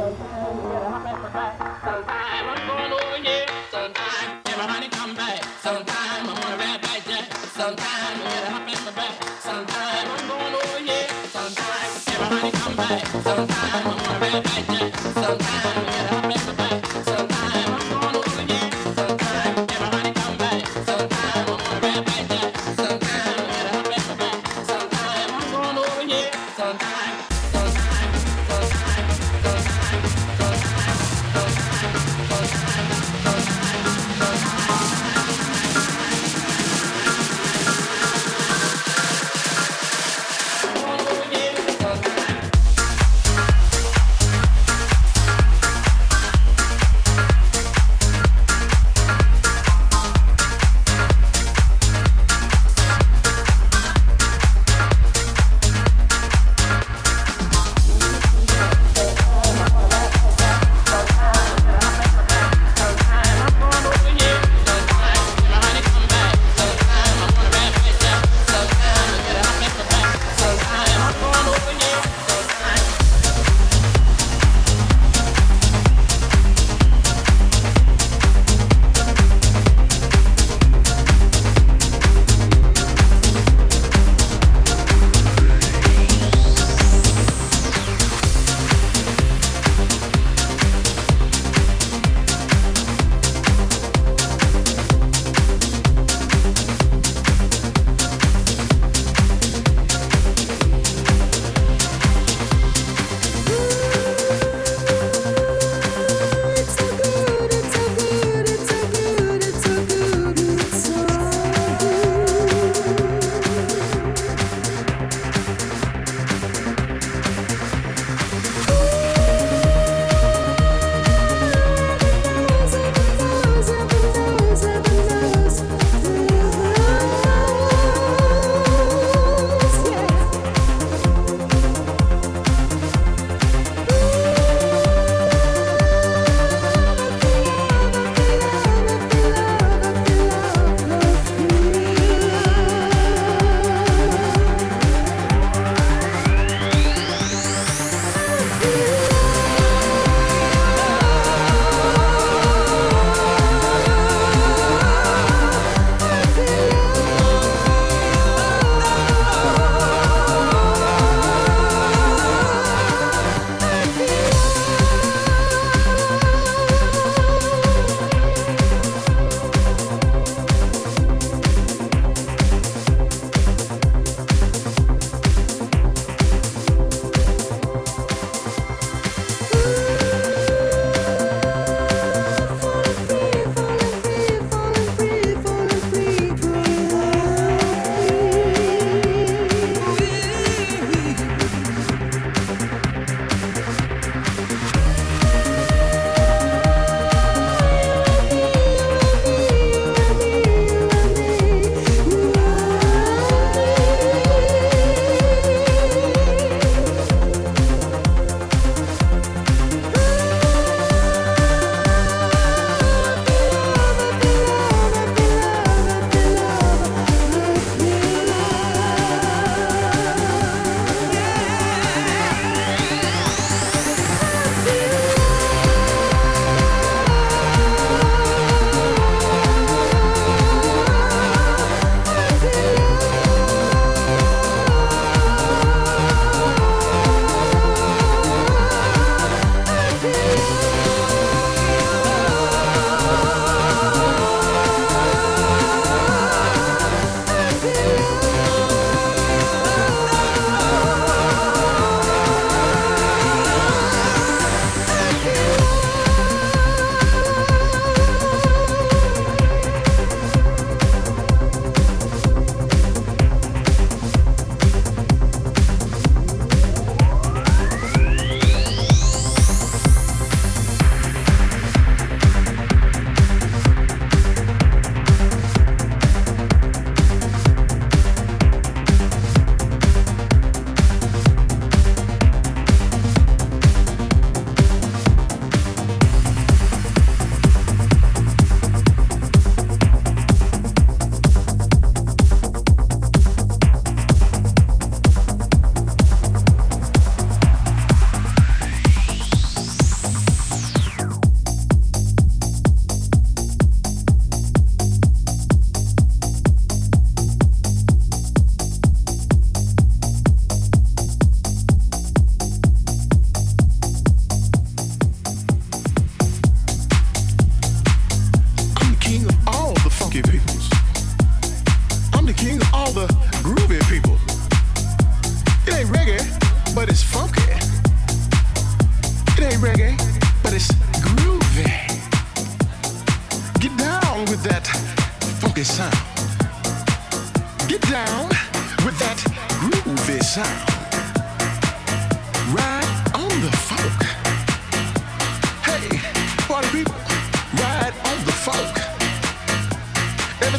Sometimes I'm going over here. Sometimes everybody come back. Sometimes I'm on a red bike. Sometimes I get a hump in my back. Sometimes I'm going over here. Sometimes everybody come back. Sometimes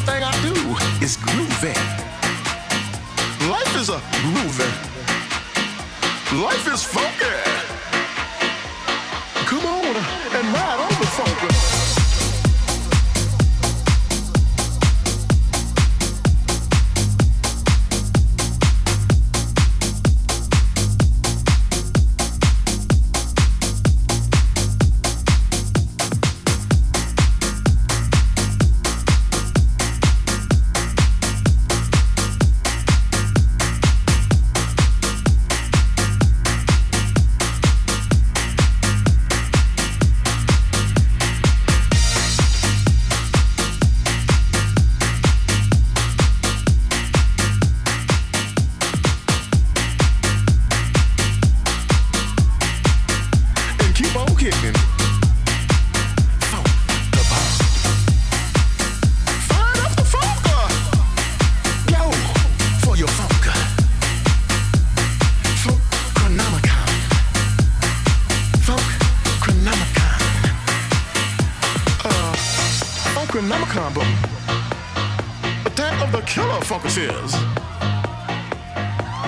Everything I do is groovy. Life is a groovy. Life is funky. Come on and ride on the funk.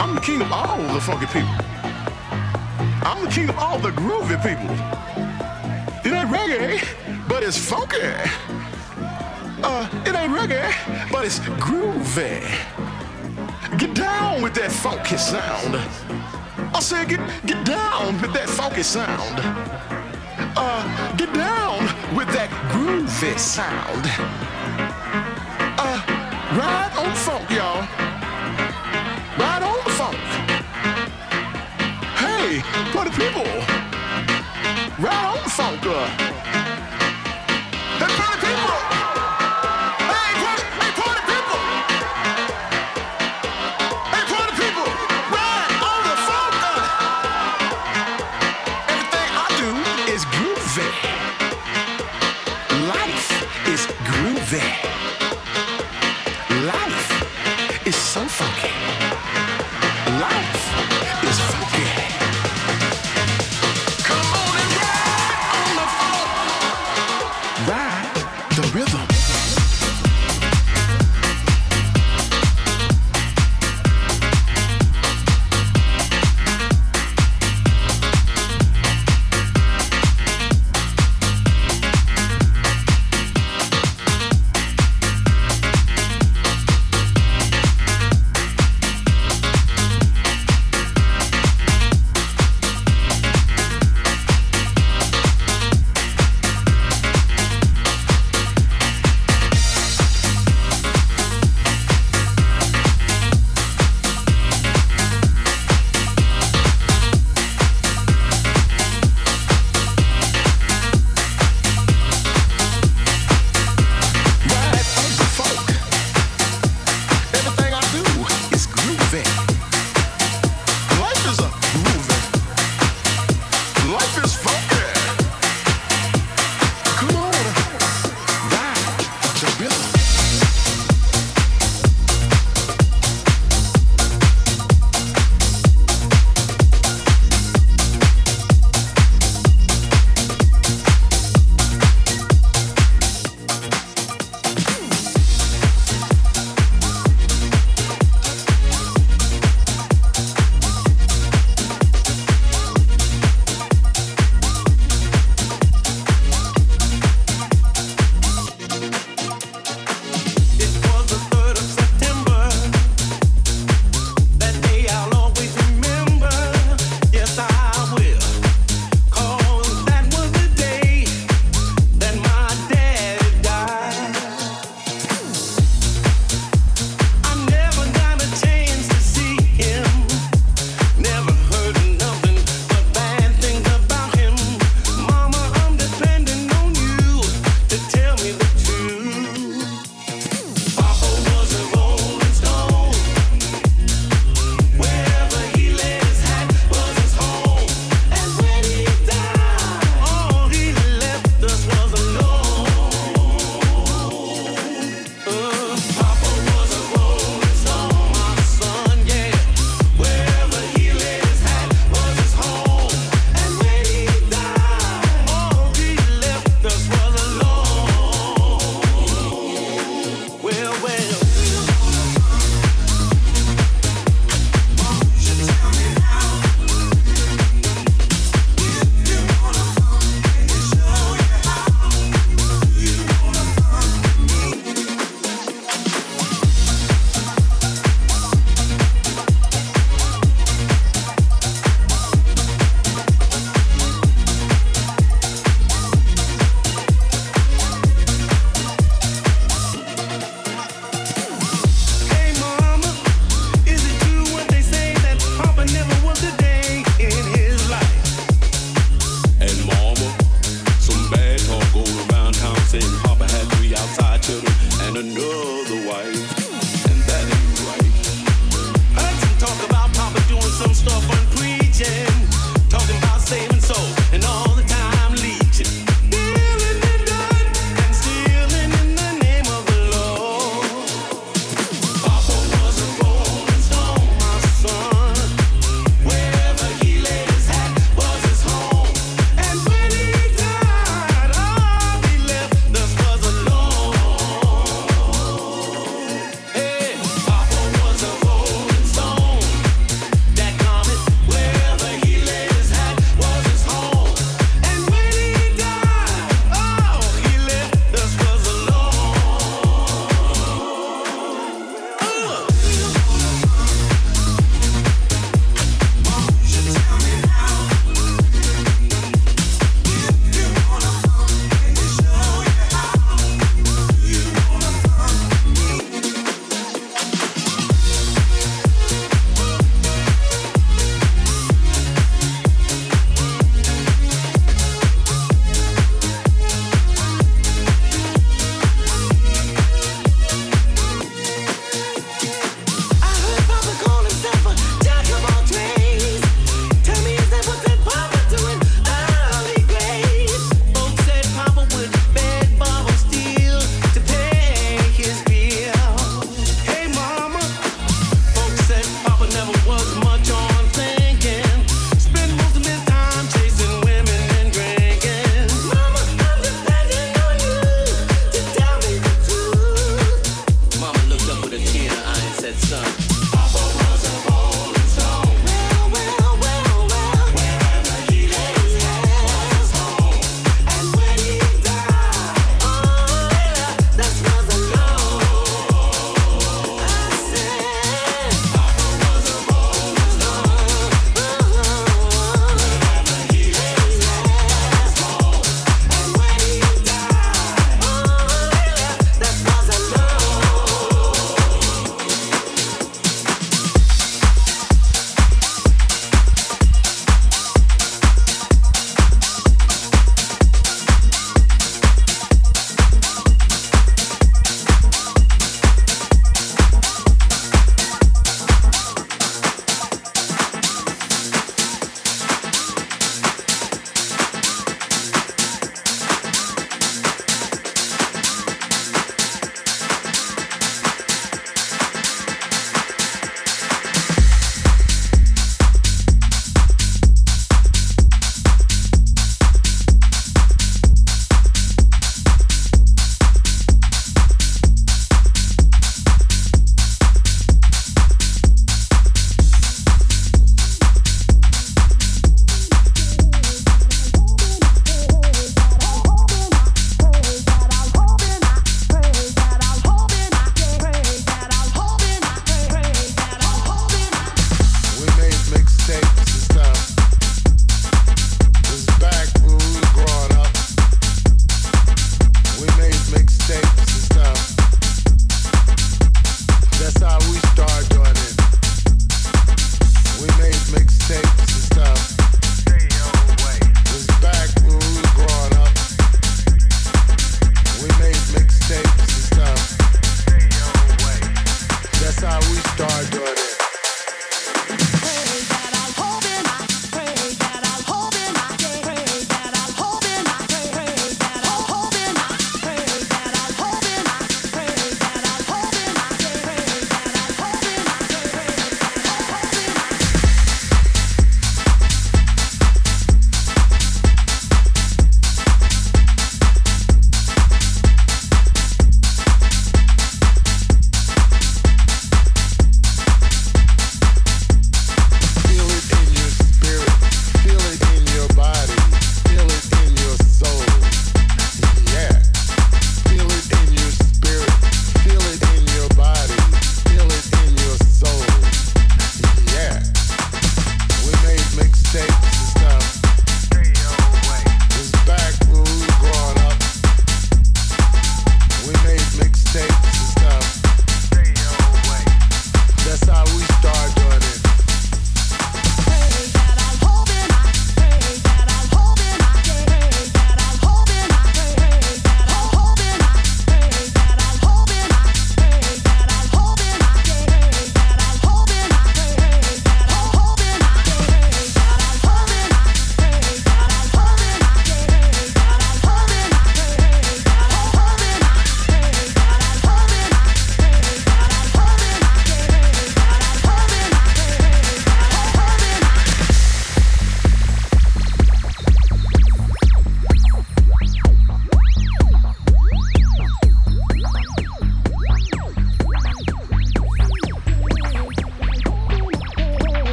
I'm the king of all the funky people. I'm the king of all the groovy people. It ain't reggae, but it's funky. Uh, it ain't reggae, but it's groovy. Get down with that funky sound. I said get get down with that funky sound. Uh, get down with that groovy sound. Uh, ride on funk, y'all. Hey, party people, ride on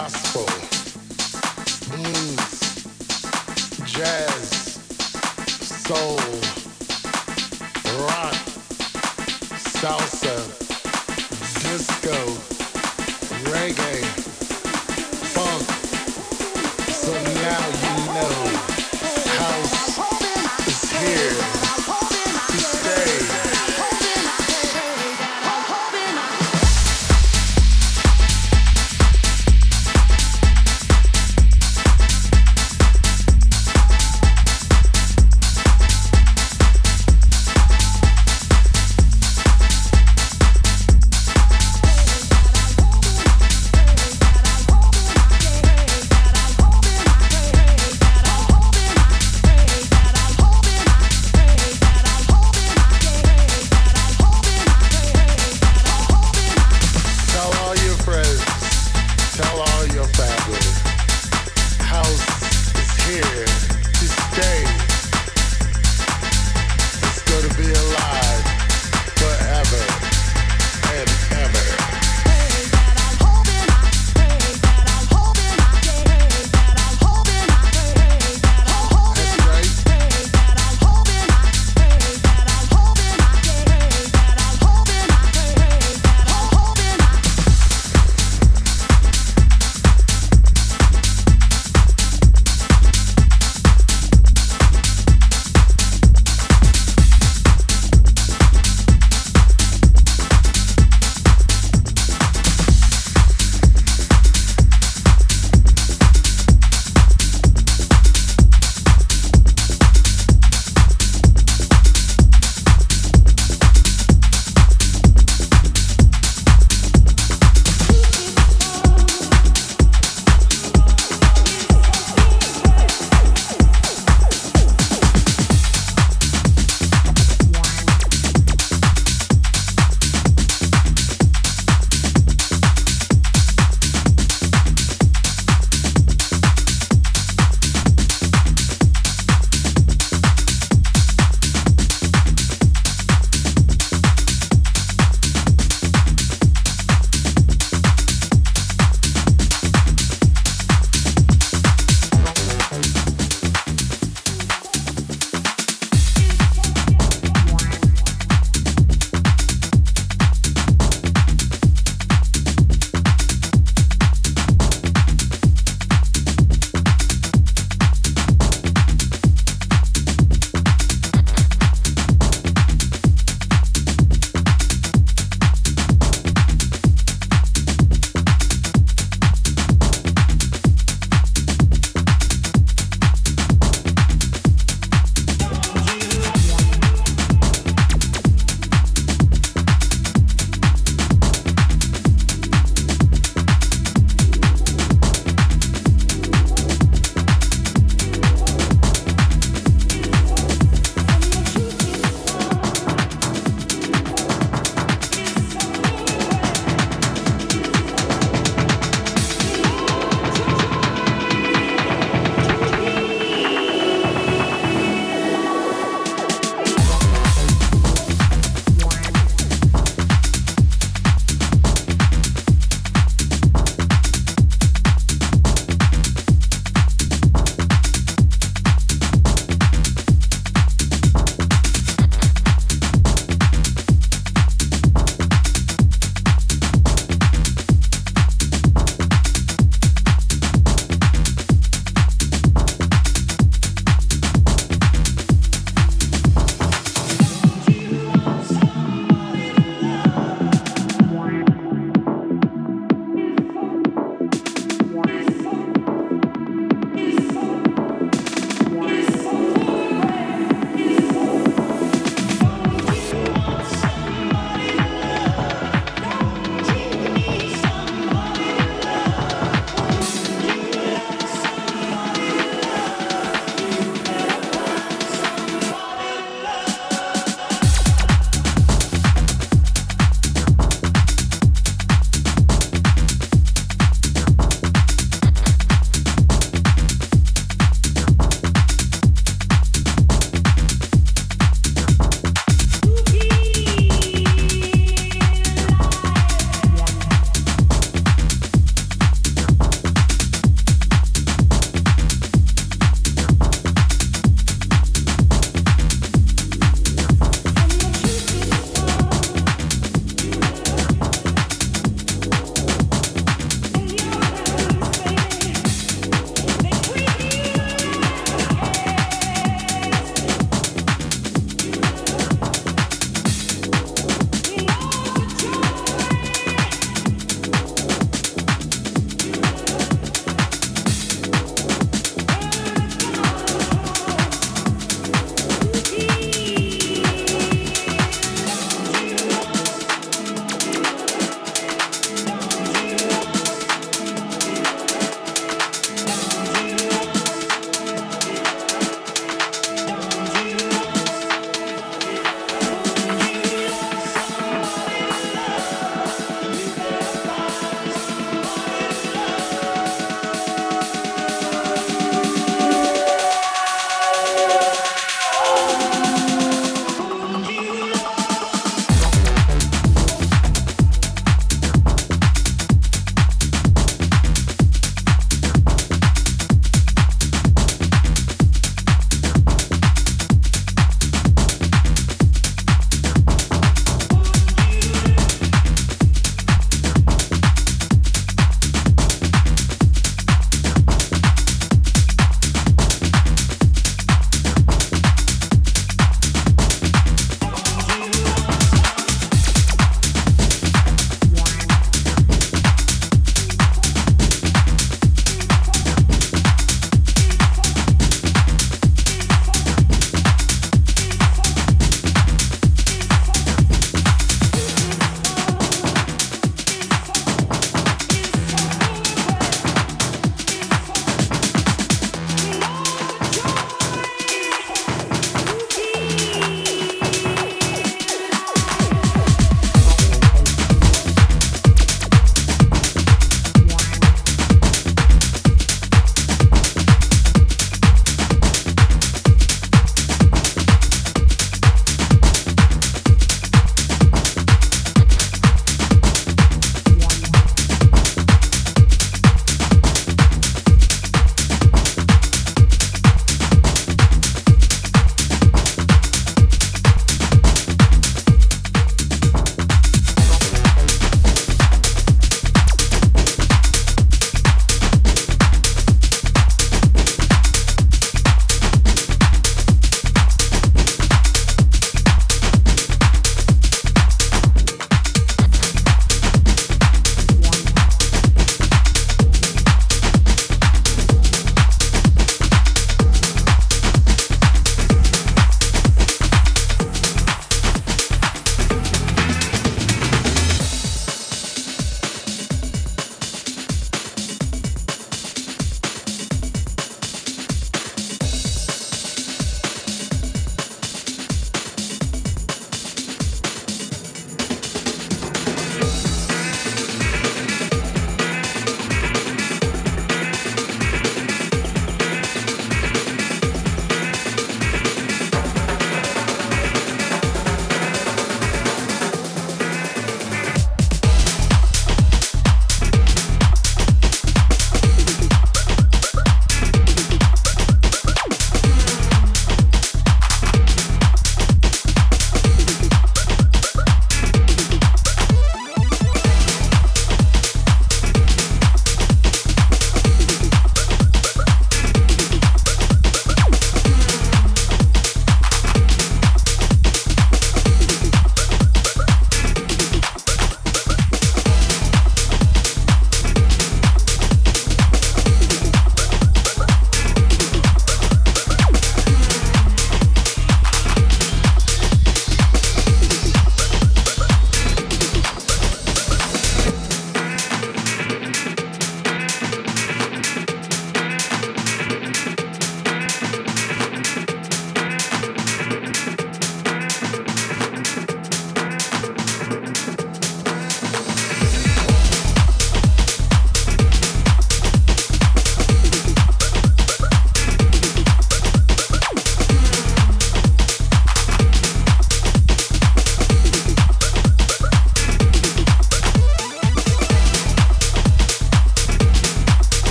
gospel,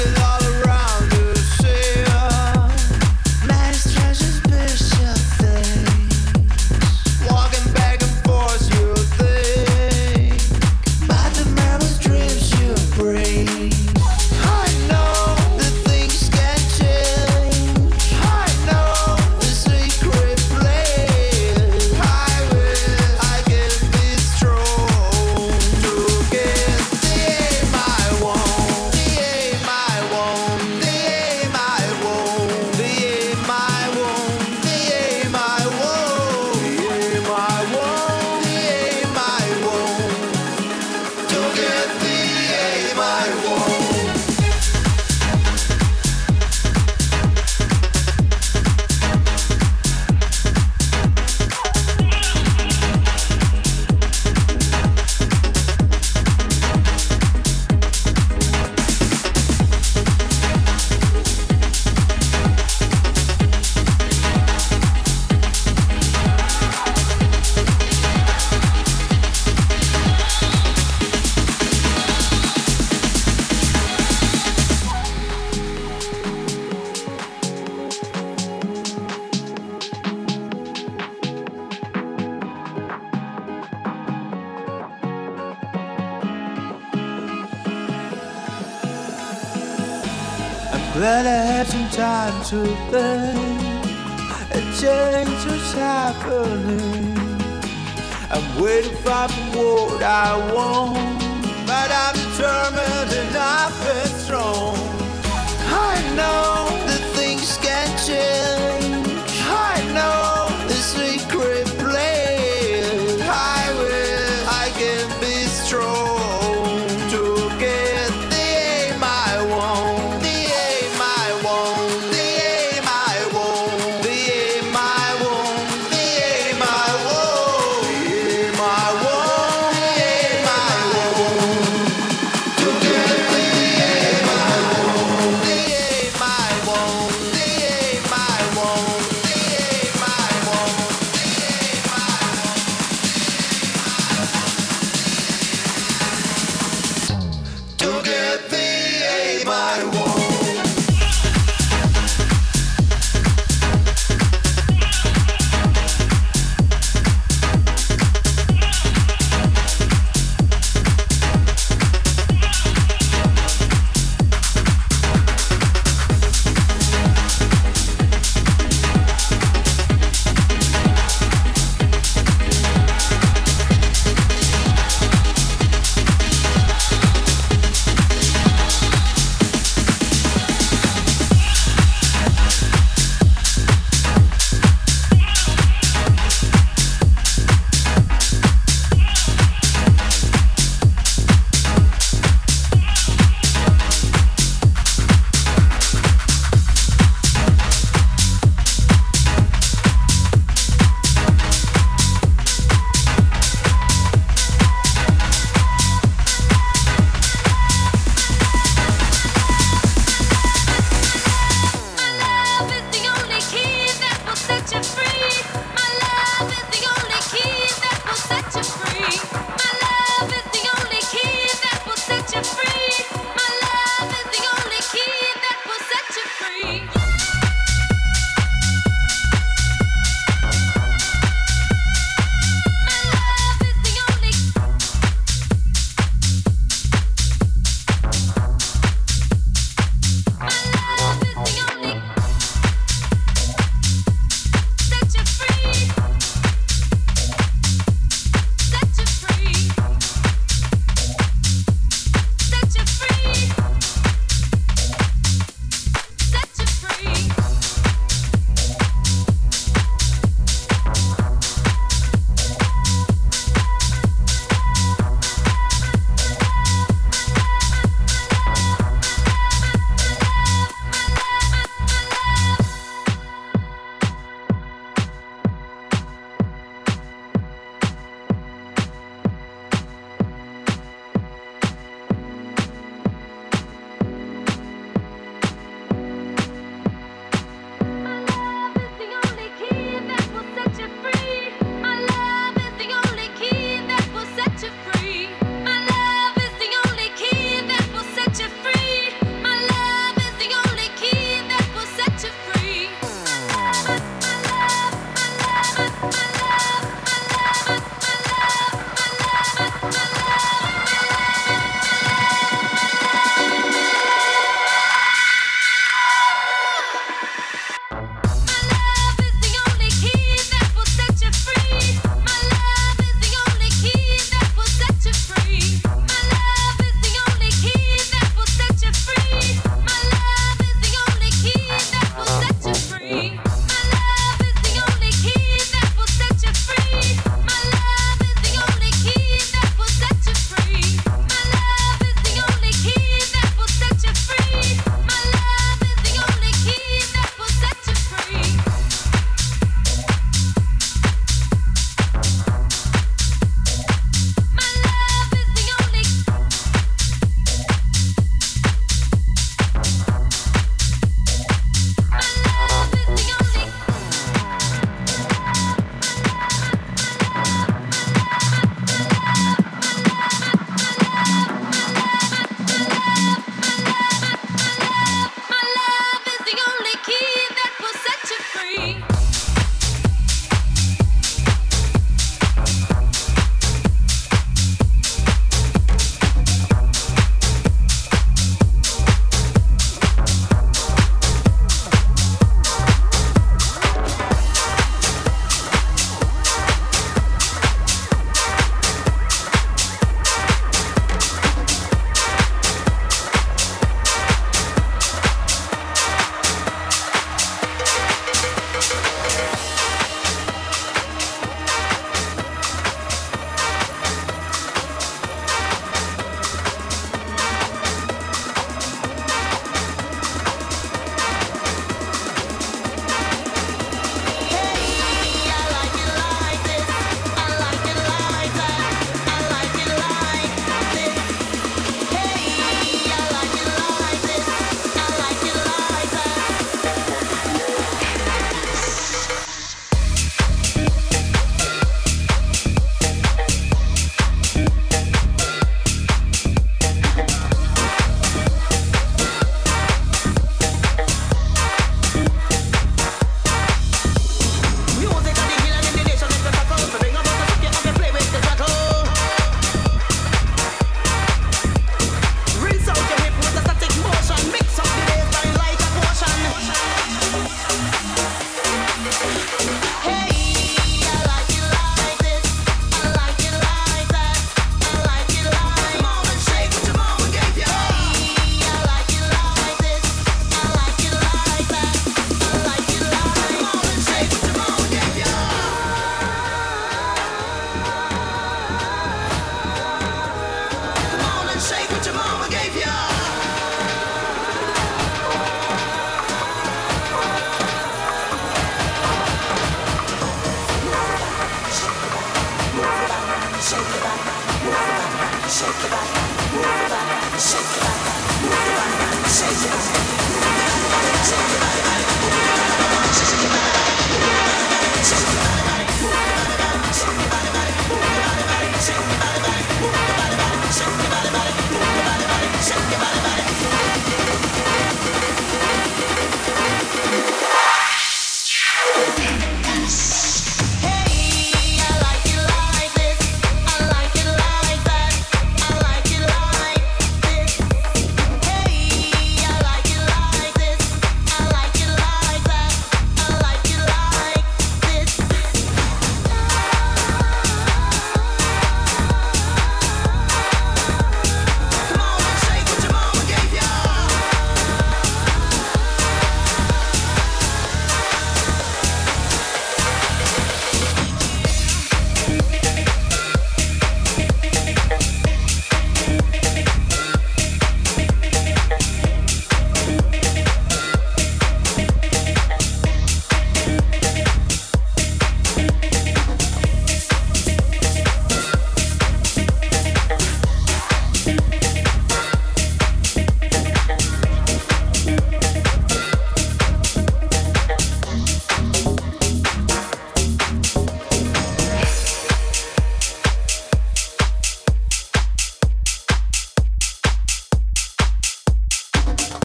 to love. Glad I had some time to think and change what's happening. I'm waiting for what I want, but I'm determined and I've been strong. I know that things can change.